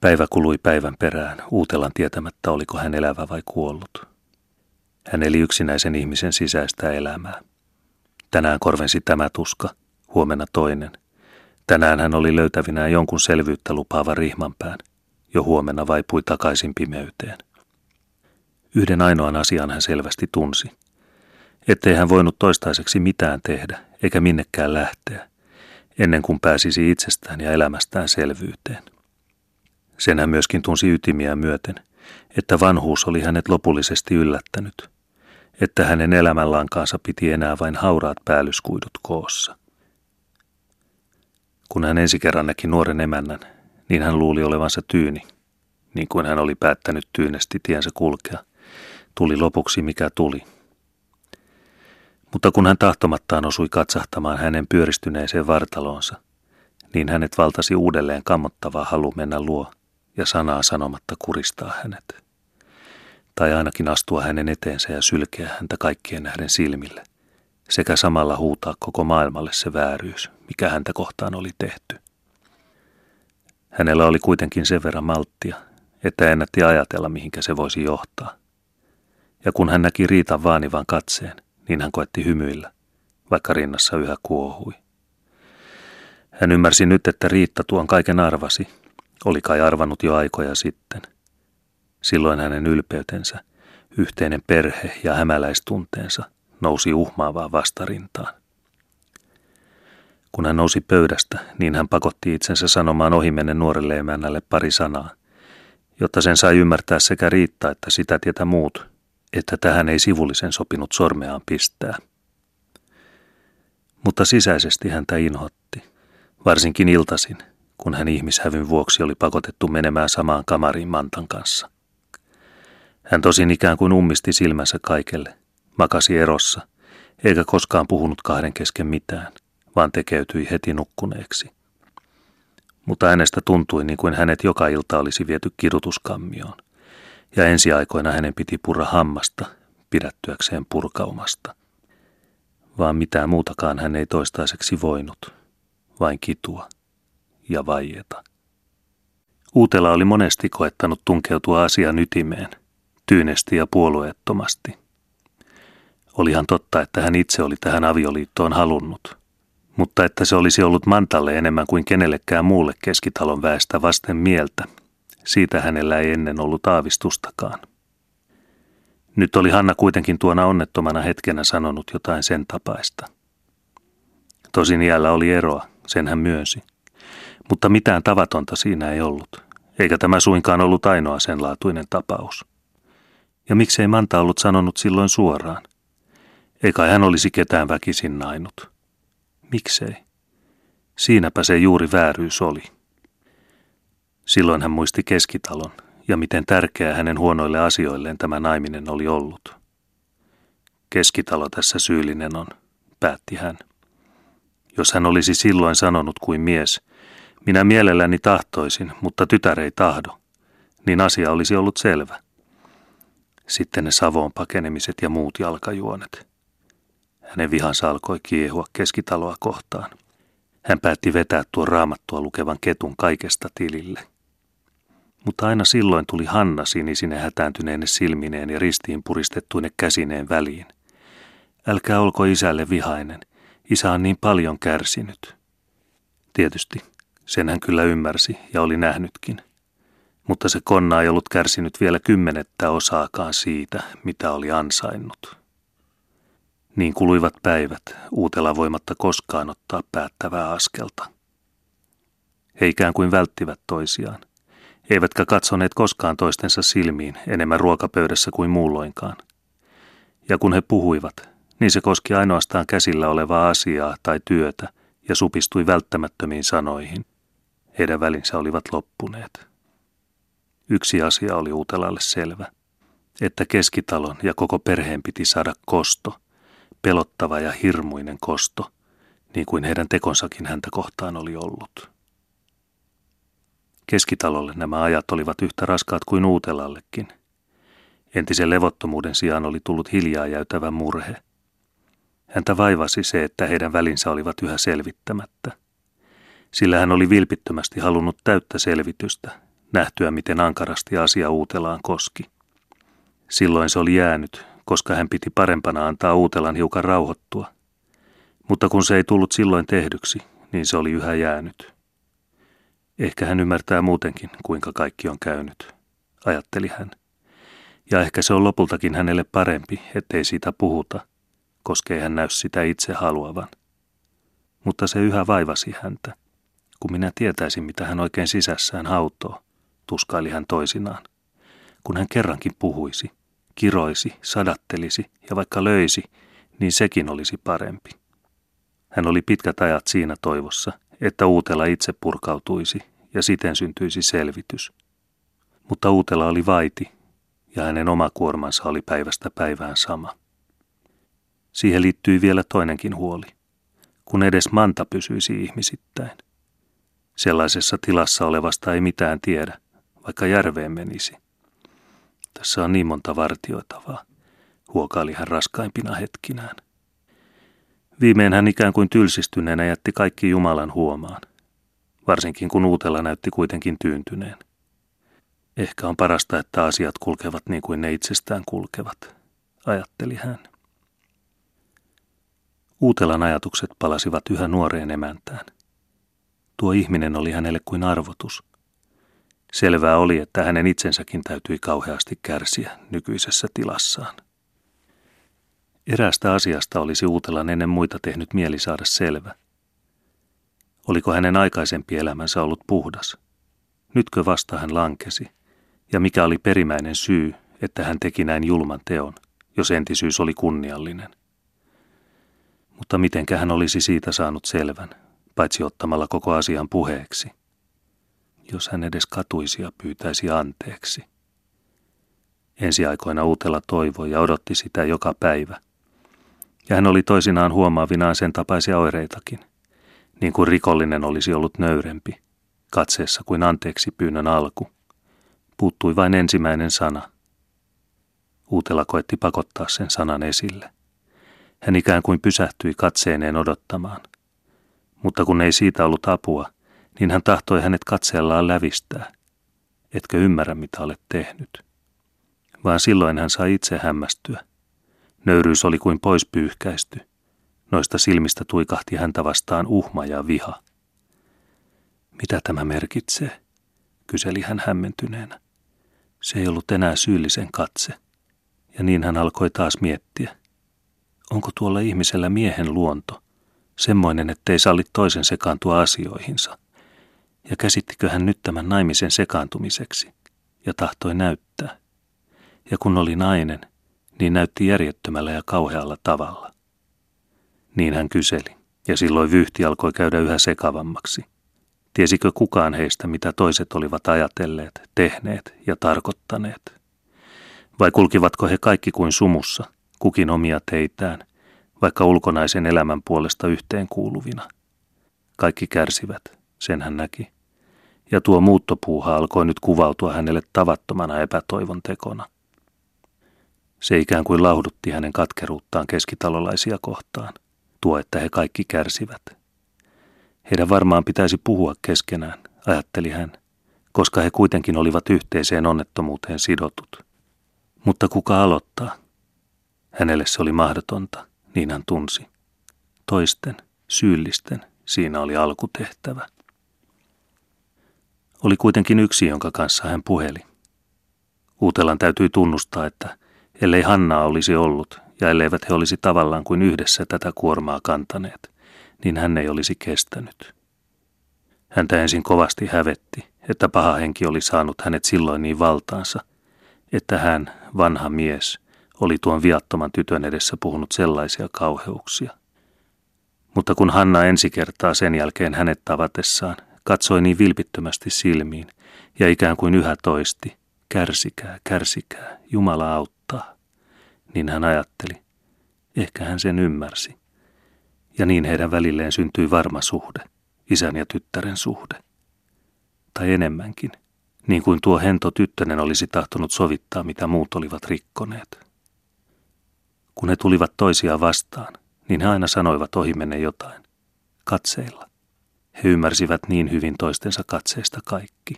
Päivä kului päivän perään, uutelan tietämättä oliko hän elävä vai kuollut. Hän eli yksinäisen ihmisen sisäistä elämää. Tänään korvensi tämä tuska, huomenna toinen. Tänään hän oli löytävinään jonkun selvyyttä lupaava rihmanpään. Jo huomenna vaipui takaisin pimeyteen. Yhden ainoan asian hän selvästi tunsi. Ettei hän voinut toistaiseksi mitään tehdä, eikä minnekään lähteä, ennen kuin pääsisi itsestään ja elämästään selvyyteen. Sen hän myöskin tunsi ytimiä myöten, että vanhuus oli hänet lopullisesti yllättänyt, että hänen elämänlankaansa piti enää vain hauraat päällyskuidut koossa. Kun hän ensi kerran näki nuoren emännän, niin hän luuli olevansa tyyni, niin kuin hän oli päättänyt tyynesti tiensä kulkea. Tuli lopuksi mikä tuli. Mutta kun hän tahtomattaan osui katsahtamaan hänen pyöristyneeseen vartaloonsa, niin hänet valtasi uudelleen kammottava halu mennä luo ja sanaa sanomatta kuristaa hänet. Tai ainakin astua hänen eteensä ja sylkeä häntä kaikkien nähden silmille, sekä samalla huutaa koko maailmalle se vääryys, mikä häntä kohtaan oli tehty. Hänellä oli kuitenkin sen verran malttia, että ennätti ajatella, mihinkä se voisi johtaa. Ja kun hän näki Riitan vaanivan katseen, niin hän koetti hymyillä, vaikka rinnassa yhä kuohui. Hän ymmärsi nyt, että Riitta tuon kaiken arvasi, oli kai arvannut jo aikoja sitten. Silloin hänen ylpeytensä, yhteinen perhe ja hämäläistunteensa nousi uhmaavaa vastarintaan. Kun hän nousi pöydästä, niin hän pakotti itsensä sanomaan ohimennen nuorelle emännälle pari sanaa, jotta sen sai ymmärtää sekä riittää että sitä tietä muut, että tähän ei sivullisen sopinut sormeaan pistää. Mutta sisäisesti häntä inhotti, varsinkin iltasin, kun hän ihmishävyn vuoksi oli pakotettu menemään samaan kamariin Mantan kanssa. Hän tosin ikään kuin ummisti silmänsä kaikelle, makasi erossa, eikä koskaan puhunut kahden kesken mitään, vaan tekeytyi heti nukkuneeksi. Mutta hänestä tuntui niin kuin hänet joka ilta olisi viety kidutuskammioon, ja ensiaikoina hänen piti purra hammasta, pidättyäkseen purkaumasta. Vaan mitään muutakaan hän ei toistaiseksi voinut, vain kitua ja vaieta. Uutela oli monesti koettanut tunkeutua asian ytimeen, tyynesti ja puolueettomasti. Olihan totta, että hän itse oli tähän avioliittoon halunnut, mutta että se olisi ollut Mantalle enemmän kuin kenellekään muulle keskitalon väestä vasten mieltä, siitä hänellä ei ennen ollut aavistustakaan. Nyt oli Hanna kuitenkin tuona onnettomana hetkenä sanonut jotain sen tapaista. Tosin iällä oli eroa, sen hän myönsi. Mutta mitään tavatonta siinä ei ollut, eikä tämä suinkaan ollut ainoa sen laatuinen tapaus. Ja miksei Manta ollut sanonut silloin suoraan? Eikä hän olisi ketään väkisin nainut. Miksei? Siinäpä se juuri vääryys oli. Silloin hän muisti keskitalon ja miten tärkeää hänen huonoille asioilleen tämä naiminen oli ollut. Keskitalo tässä syyllinen on, päätti hän. Jos hän olisi silloin sanonut kuin mies, minä mielelläni tahtoisin, mutta tytär ei tahdo, niin asia olisi ollut selvä. Sitten ne Savoon pakenemiset ja muut jalkajuonet. Hänen vihansa alkoi kiehua keskitaloa kohtaan. Hän päätti vetää tuon raamattua lukevan ketun kaikesta tilille. Mutta aina silloin tuli Hanna sinisine hätääntyneenne silmineen ja ristiin puristettuine käsineen väliin. Älkää olko isälle vihainen. Isä on niin paljon kärsinyt. Tietysti, sen hän kyllä ymmärsi ja oli nähnytkin. Mutta se konna ei ollut kärsinyt vielä kymmenettä osaakaan siitä, mitä oli ansainnut. Niin kuluivat päivät, uutella voimatta koskaan ottaa päättävää askelta. He ikään kuin välttivät toisiaan, eivätkä katsoneet koskaan toistensa silmiin enemmän ruokapöydässä kuin muulloinkaan. Ja kun he puhuivat, niin se koski ainoastaan käsillä olevaa asiaa tai työtä ja supistui välttämättömiin sanoihin. Heidän välinsä olivat loppuneet. Yksi asia oli Uutelalle selvä, että keskitalon ja koko perheen piti saada kosto, pelottava ja hirmuinen kosto, niin kuin heidän tekonsakin häntä kohtaan oli ollut. Keskitalolle nämä ajat olivat yhtä raskaat kuin Uutelallekin. Entisen levottomuuden sijaan oli tullut hiljaa jäytävä murhe – Häntä vaivasi se, että heidän välinsä olivat yhä selvittämättä. Sillä hän oli vilpittömästi halunnut täyttä selvitystä, nähtyä miten ankarasti asia Uutelaan koski. Silloin se oli jäänyt, koska hän piti parempana antaa Uutelan hiukan rauhoittua. Mutta kun se ei tullut silloin tehdyksi, niin se oli yhä jäänyt. Ehkä hän ymmärtää muutenkin, kuinka kaikki on käynyt, ajatteli hän. Ja ehkä se on lopultakin hänelle parempi, ettei siitä puhuta, koska ei hän näy sitä itse haluavan. Mutta se yhä vaivasi häntä. Kun minä tietäisin, mitä hän oikein sisässään hautoo, tuskaili hän toisinaan. Kun hän kerrankin puhuisi, kiroisi, sadattelisi ja vaikka löisi, niin sekin olisi parempi. Hän oli pitkät ajat siinä toivossa, että Uutela itse purkautuisi ja siten syntyisi selvitys. Mutta Uutela oli vaiti ja hänen oma kuormansa oli päivästä päivään sama. Siihen liittyi vielä toinenkin huoli, kun edes Manta pysyisi ihmisittäin. Sellaisessa tilassa olevasta ei mitään tiedä, vaikka järveen menisi. Tässä on niin monta vartioitavaa, huokaili hän raskaimpina hetkinään. Viimein hän ikään kuin tylsistyneenä jätti kaikki Jumalan huomaan, varsinkin kun uutella näytti kuitenkin tyyntyneen. Ehkä on parasta, että asiat kulkevat niin kuin ne itsestään kulkevat, ajatteli hän. Uutelan ajatukset palasivat yhä nuoreen emäntään. Tuo ihminen oli hänelle kuin arvotus. Selvää oli, että hänen itsensäkin täytyi kauheasti kärsiä nykyisessä tilassaan. Eräästä asiasta olisi Uutelan ennen muita tehnyt mieli saada selvä. Oliko hänen aikaisempi elämänsä ollut puhdas? Nytkö vasta hän lankesi? Ja mikä oli perimmäinen syy, että hän teki näin julman teon, jos entisyys oli kunniallinen? Mutta mitenkä hän olisi siitä saanut selvän, paitsi ottamalla koko asian puheeksi? Jos hän edes katuisi ja pyytäisi anteeksi. Ensi aikoina Uutela toivoi ja odotti sitä joka päivä – ja hän oli toisinaan huomaavinaan sen tapaisia oireitakin, niin kuin rikollinen olisi ollut nöyrempi, katseessa kuin anteeksi pyynnön alku. Puuttui vain ensimmäinen sana. Uutela koetti pakottaa sen sanan esille. Hän ikään kuin pysähtyi katseeneen odottamaan. Mutta kun ei siitä ollut apua, niin hän tahtoi hänet katseellaan lävistää. Etkö ymmärrä, mitä olet tehnyt? Vaan silloin hän sai itse hämmästyä. Nöyryys oli kuin pois pyyhkäisty. Noista silmistä tuikahti häntä vastaan uhma ja viha. Mitä tämä merkitsee? kyseli hän hämmentyneenä. Se ei ollut enää syyllisen katse. Ja niin hän alkoi taas miettiä. Onko tuolla ihmisellä miehen luonto, semmoinen, ettei salli toisen sekaantua asioihinsa? Ja käsittikö hän nyt tämän naimisen sekaantumiseksi? Ja tahtoi näyttää. Ja kun oli nainen, niin näytti järjettömällä ja kauhealla tavalla. Niin hän kyseli, ja silloin vyyhti alkoi käydä yhä sekavammaksi. Tiesikö kukaan heistä, mitä toiset olivat ajatelleet, tehneet ja tarkoittaneet? Vai kulkivatko he kaikki kuin sumussa, kukin omia teitään, vaikka ulkonaisen elämän puolesta yhteen kuuluvina? Kaikki kärsivät, sen hän näki. Ja tuo muuttopuuha alkoi nyt kuvautua hänelle tavattomana epätoivon tekona – se ikään kuin laudutti hänen katkeruuttaan keskitalolaisia kohtaan, tuo, että he kaikki kärsivät. Heidän varmaan pitäisi puhua keskenään, ajatteli hän, koska he kuitenkin olivat yhteiseen onnettomuuteen sidotut. Mutta kuka aloittaa? Hänelle se oli mahdotonta, niin hän tunsi. Toisten, syyllisten, siinä oli alkutehtävä. Oli kuitenkin yksi, jonka kanssa hän puheli. Uutelan täytyy tunnustaa, että ellei Hannaa olisi ollut ja elleivät he olisi tavallaan kuin yhdessä tätä kuormaa kantaneet, niin hän ei olisi kestänyt. Häntä ensin kovasti hävetti, että paha henki oli saanut hänet silloin niin valtaansa, että hän, vanha mies, oli tuon viattoman tytön edessä puhunut sellaisia kauheuksia. Mutta kun Hanna ensi kertaa sen jälkeen hänet tavatessaan katsoi niin vilpittömästi silmiin ja ikään kuin yhä toisti, kärsikää, kärsikää, Jumala auttaa niin hän ajatteli. Ehkä hän sen ymmärsi. Ja niin heidän välilleen syntyi varma suhde, isän ja tyttären suhde. Tai enemmänkin, niin kuin tuo hento tyttönen olisi tahtonut sovittaa, mitä muut olivat rikkoneet. Kun he tulivat toisiaan vastaan, niin he aina sanoivat ohimenne jotain. Katseilla. He ymmärsivät niin hyvin toistensa katseesta kaikki.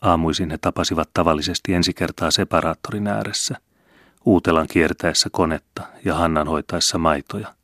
Aamuisin he tapasivat tavallisesti ensi kertaa separaattorin ääressä, Uutelan kiertäessä konetta ja Hannan hoitaessa maitoja.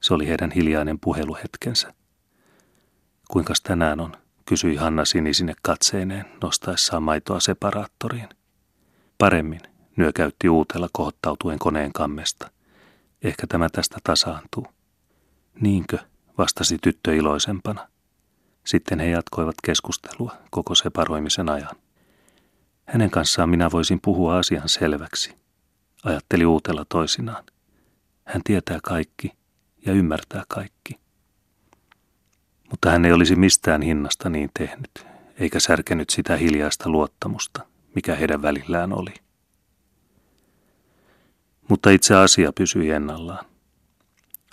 Se oli heidän hiljainen puheluhetkensä. Kuinkas tänään on, kysyi Hanna sinisine katseineen nostaessaan maitoa separaattoriin. Paremmin, nyökäytti Uutela kohottautuen koneen kammesta. Ehkä tämä tästä tasaantuu. Niinkö, vastasi tyttö iloisempana. Sitten he jatkoivat keskustelua koko separoimisen ajan. Hänen kanssaan minä voisin puhua asian selväksi, ajatteli Uutela toisinaan. Hän tietää kaikki ja ymmärtää kaikki. Mutta hän ei olisi mistään hinnasta niin tehnyt, eikä särkenyt sitä hiljaista luottamusta, mikä heidän välillään oli. Mutta itse asia pysyi ennallaan.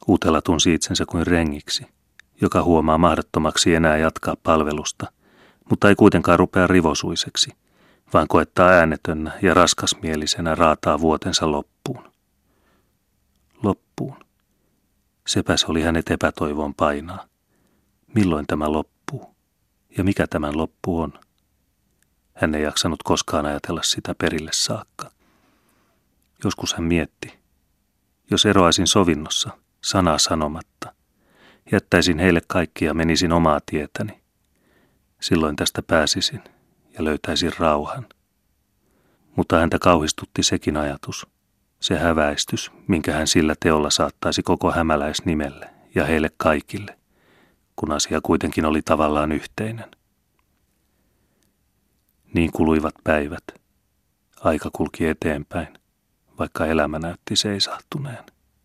Uutela tunsi itsensä kuin rengiksi, joka huomaa mahdottomaksi enää jatkaa palvelusta, mutta ei kuitenkaan rupea rivosuiseksi, vaan koettaa äänetönnä ja raskasmielisenä raataa vuotensa loppuun. Loppuun. Sepäs oli hänet epätoivon painaa. Milloin tämä loppuu? Ja mikä tämän loppu on? Hän ei jaksanut koskaan ajatella sitä perille saakka. Joskus hän mietti. Jos eroaisin sovinnossa, sanaa sanomatta, jättäisin heille kaikki ja menisin omaa tietäni. Silloin tästä pääsisin ja löytäisin rauhan. Mutta häntä kauhistutti sekin ajatus, se häväistys, minkä hän sillä teolla saattaisi koko hämäläisnimelle ja heille kaikille, kun asia kuitenkin oli tavallaan yhteinen. Niin kuluivat päivät. Aika kulki eteenpäin, vaikka elämä näytti seisahtuneen.